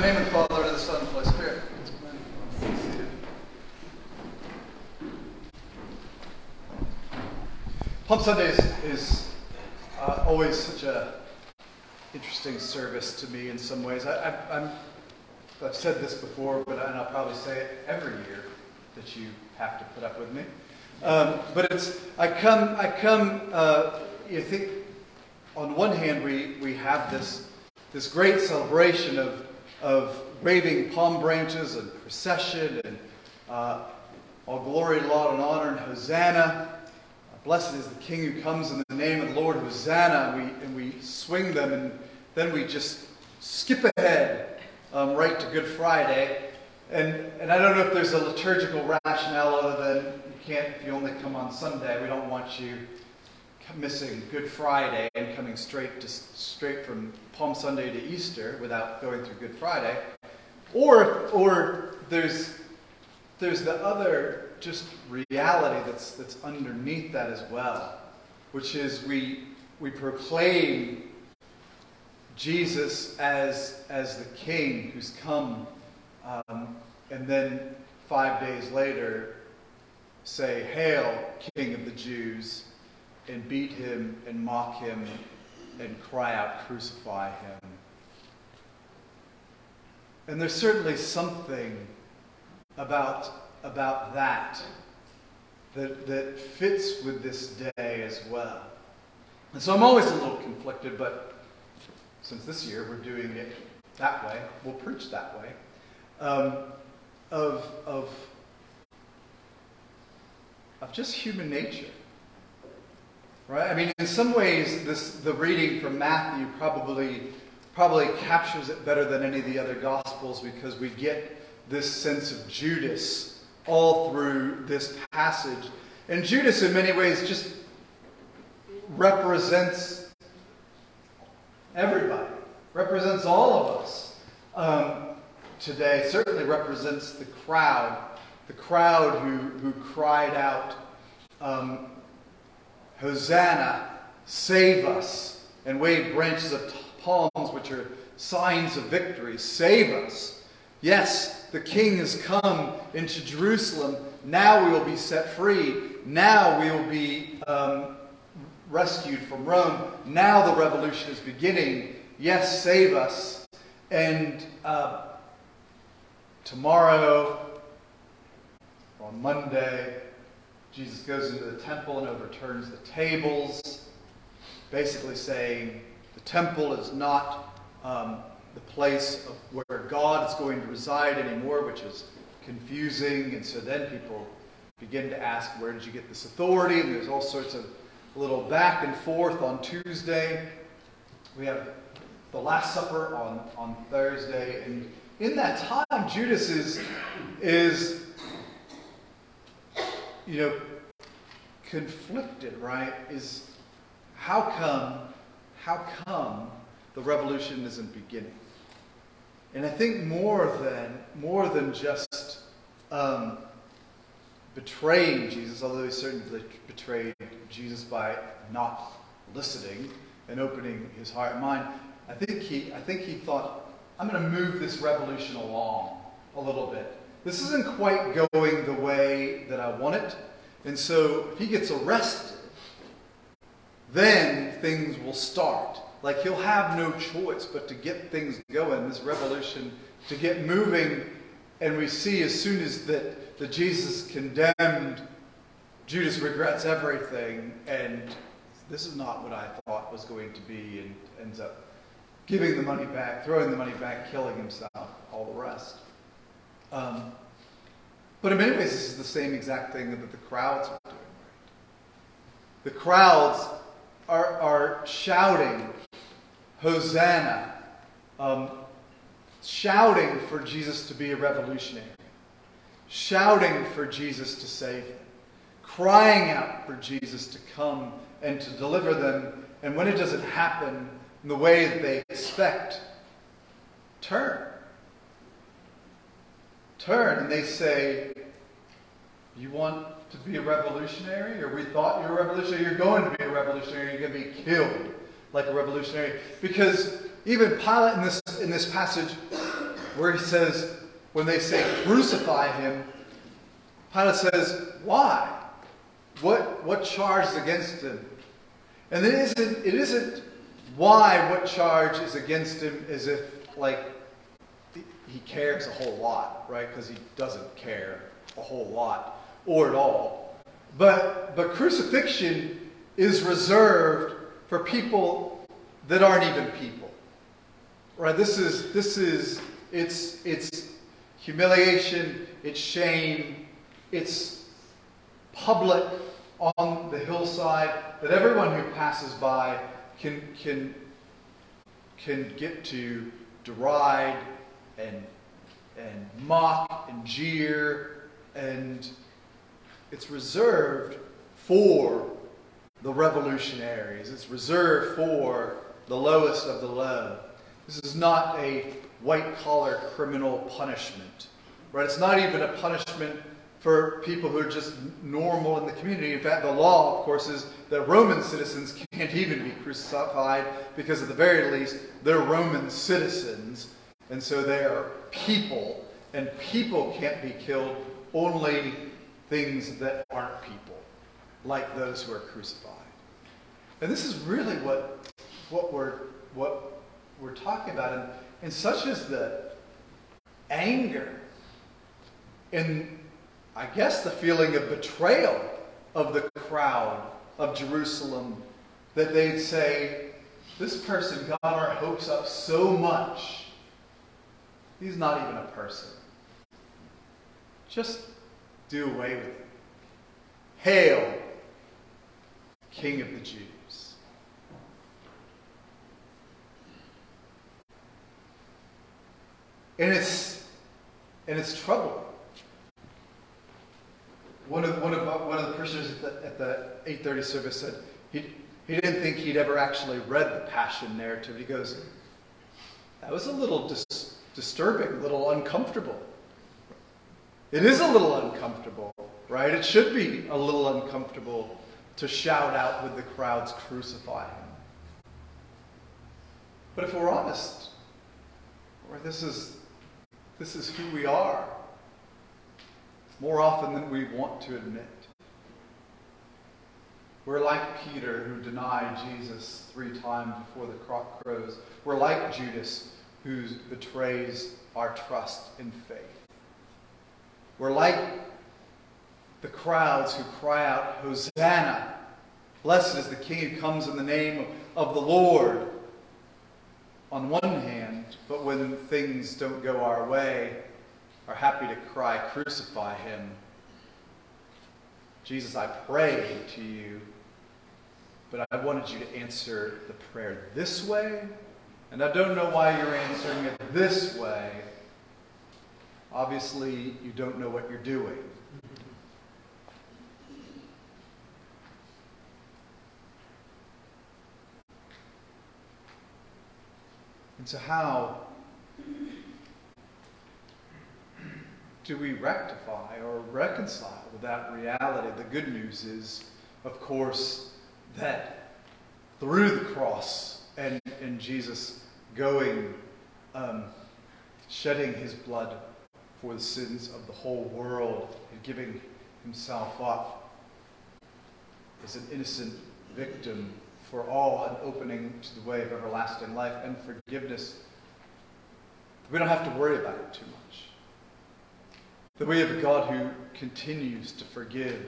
the name of the Father, and of the Son, and the Holy Spirit. Palm Sunday is, is uh, always such a interesting service to me in some ways. I, I've said this before, but and I'll probably say it every year that you have to put up with me. Um, but it's I come I come. Uh, you think on one hand we we have this this great celebration of of waving palm branches and procession and uh, all glory, laud, and honor, and Hosanna. Blessed is the King who comes in the name of the Lord, Hosanna. And we, and we swing them, and then we just skip ahead um, right to Good Friday. And, and I don't know if there's a liturgical rationale other than you can't, if you only come on Sunday, we don't want you missing Good Friday and coming straight to straight from Palm Sunday to Easter without going through Good Friday. Or, or there's, there's the other just reality that's, that's underneath that as well, which is we, we proclaim Jesus as, as the King who's come, um, and then five days later say, Hail, King of the Jews, and beat him and mock him and cry out, Crucify him. And there's certainly something about about that that, that fits with this day as well. And so I'm always a little conflicted, but since this year we're doing it that way, we'll preach that way, um, of, of, of just human nature. Right? I mean, in some ways, this, the reading from Matthew probably, probably captures it better than any of the other Gospels because we get this sense of Judas all through this passage. And Judas, in many ways, just represents everybody, represents all of us um, today, certainly represents the crowd, the crowd who, who cried out, um, Hosanna, save us, and wave branches of palms, which are signs of victory. Save us. Yes, the king has come into Jerusalem. Now we will be set free. Now we will be um, rescued from Rome. Now the revolution is beginning. Yes, save us. And uh, tomorrow, on Monday, Jesus goes into the temple and overturns the tables, basically saying the temple is not um, the place of where God is going to reside anymore, which is confusing. And so then people begin to ask, where did you get this authority? And there's all sorts of little back and forth on Tuesday. We have the Last Supper on, on Thursday. And in that time, Judas is, is you know, conflicted, right? Is how come, how come the revolution isn't beginning? And I think more than more than just um, betraying Jesus, although he certainly betrayed Jesus by not listening and opening his heart and mind, I think he I think he thought, I'm going to move this revolution along a little bit. This isn't quite going the way that I want it. And so if he gets arrested, then things will start. Like he'll have no choice but to get things going, this revolution, to get moving. And we see as soon as that, that Jesus condemned, Judas regrets everything. And this is not what I thought was going to be, and ends up giving the money back, throwing the money back, killing himself, all the rest. Um, but in many ways, this is the same exact thing that the crowds are doing. The crowds are, are shouting Hosanna, um, shouting for Jesus to be a revolutionary, shouting for Jesus to save them, crying out for Jesus to come and to deliver them. And when it doesn't happen in the way that they expect, turn. Turn and they say, You want to be a revolutionary? Or we thought you were a revolutionary. You're going to be a revolutionary. You're going to be killed like a revolutionary. Because even Pilate in this, in this passage where he says, when they say crucify him, Pilate says, why? What, what charge is against him? And it isn't, it isn't why, what charge is against him as if, like, he cares a whole lot, right? Because he doesn't care a whole lot or at all. But, but crucifixion is reserved for people that aren't even people. Right? This is, this is, it's, it's humiliation, it's shame, it's public on the hillside that everyone who passes by can, can, can get to deride and, and mock and jeer, and it's reserved for the revolutionaries. It's reserved for the lowest of the low. This is not a white collar criminal punishment, right? It's not even a punishment for people who are just normal in the community. In fact, the law, of course, is that Roman citizens can't even be crucified because, at the very least, they're Roman citizens, and so they are people, and people can't be killed, only things that aren't people, like those who are crucified. And this is really what, what, we're, what we're talking about, and, and such is the anger and I guess the feeling of betrayal of the crowd of Jerusalem that they'd say, This person got our hopes up so much, he's not even a person. Just do away with him. Hail, King of the Jews. And it's and it's troubling one of, one of, one of the parishioners at the, at the 8.30 service said he, he didn't think he'd ever actually read the Passion narrative. He goes, that was a little dis- disturbing, a little uncomfortable. It is a little uncomfortable, right? It should be a little uncomfortable to shout out with the crowds, crucify him. But if we're honest, right, this is, this is who we are more often than we want to admit. We're like Peter, who denied Jesus three times before the cock crows. We're like Judas, who betrays our trust in faith. We're like the crowds who cry out, Hosanna! Blessed is the King who comes in the name of the Lord. On one hand, but when things don't go our way, are happy to cry, Crucify him. Jesus, I pray to you, but I wanted you to answer the prayer this way, and I don't know why you're answering it this way. Obviously, you don't know what you're doing. And so, how do we rectify or reconcile with that reality? The good news is, of course, that through the cross and, and Jesus going, um, shedding his blood for the sins of the whole world and giving himself up as an innocent victim for all and opening to the way of everlasting life and forgiveness. We don't have to worry about it too much. That we have a God who continues to forgive.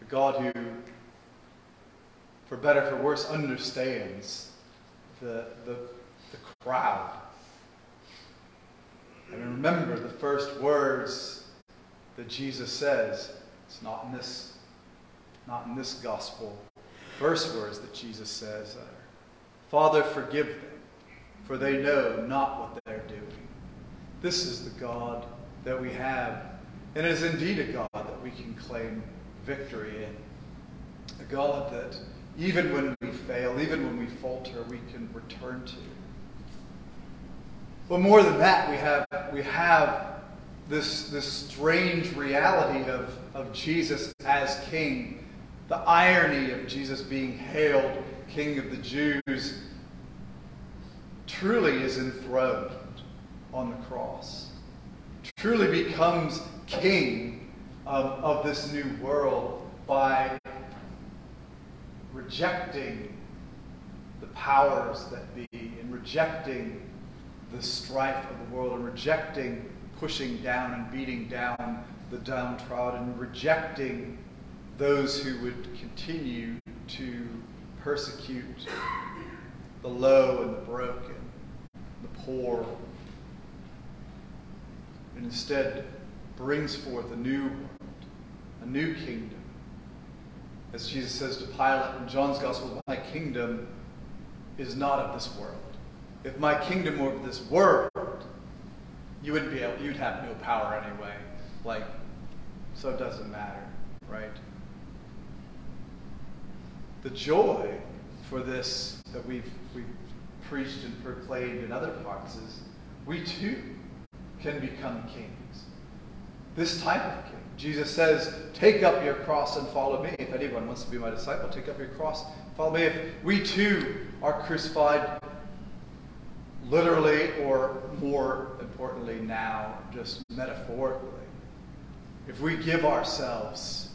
A God who, for better for worse, understands the, the, the crowd. And remember the first words that Jesus says. It's not in this, not in this gospel. First words that Jesus says are, Father, forgive them, for they know not what they're doing. This is the God that we have. And it is indeed a God that we can claim victory in. A God that even when we fail, even when we falter, we can return to. But more than that, we have, we have this, this strange reality of, of Jesus as king. The irony of Jesus being hailed King of the Jews truly is enthroned. on the cross, truly becomes king of, of this new world by rejecting the powers that be and rejecting the strife of the world and rejecting pushing down and beating down the downtrodden, and rejecting those who would continue to persecute the low and the broken, the poor, and instead brings forth a new world, a new kingdom. As Jesus says to Pilate in John's Gospel, My kingdom is not of this world. If my kingdom were of this world, you wouldn't be able, you'd have no power anyway. Like, so it doesn't matter, right? The joy for this that we've, we've preached and proclaimed in other parts is we too can become kings. This type of king. Jesus says, Take up your cross and follow me. If anyone wants to be my disciple, take up your cross, follow me. If we too are crucified literally, or more importantly now, just metaphorically, if we give ourselves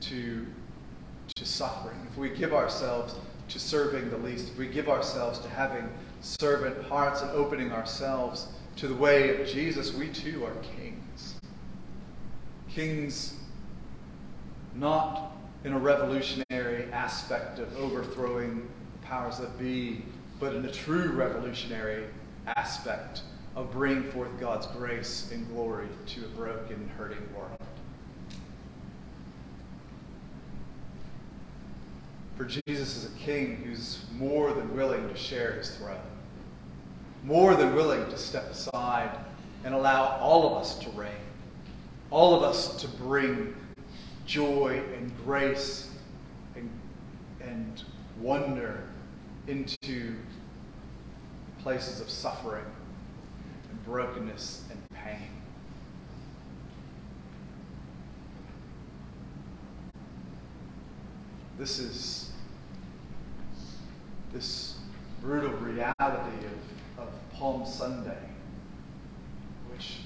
to, to suffering, if we give ourselves to serving the least, if we give ourselves to having servant hearts and opening ourselves to the way of Jesus, we too are kings. Kings not in a revolutionary aspect of overthrowing the powers that be, but in a true revolutionary aspect of bringing forth God's grace and glory to a broken, hurting world. For Jesus is a king who's more than willing to share his throne, more than willing to step aside and allow all of us to reign, all of us to bring joy and grace and, and wonder into places of suffering and brokenness and pain. This is this brutal reality of, of Palm Sunday, which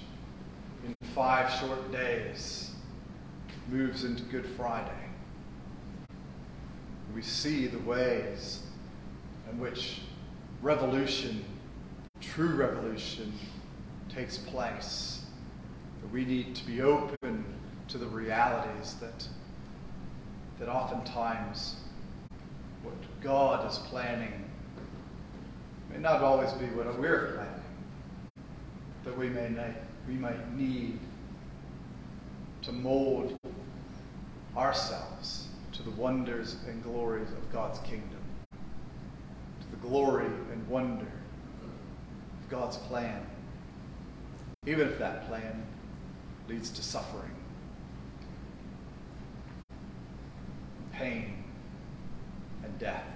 five short days moves into Good Friday. We see the ways in which revolution, true revolution, takes place. That we need to be open to the realities that, that oftentimes what God is planning may not always be what we're planning. That we may we might need to mold ourselves to the wonders and glories of God's kingdom, to the glory and wonder of God's plan, even if that plan leads to suffering, pain, and death.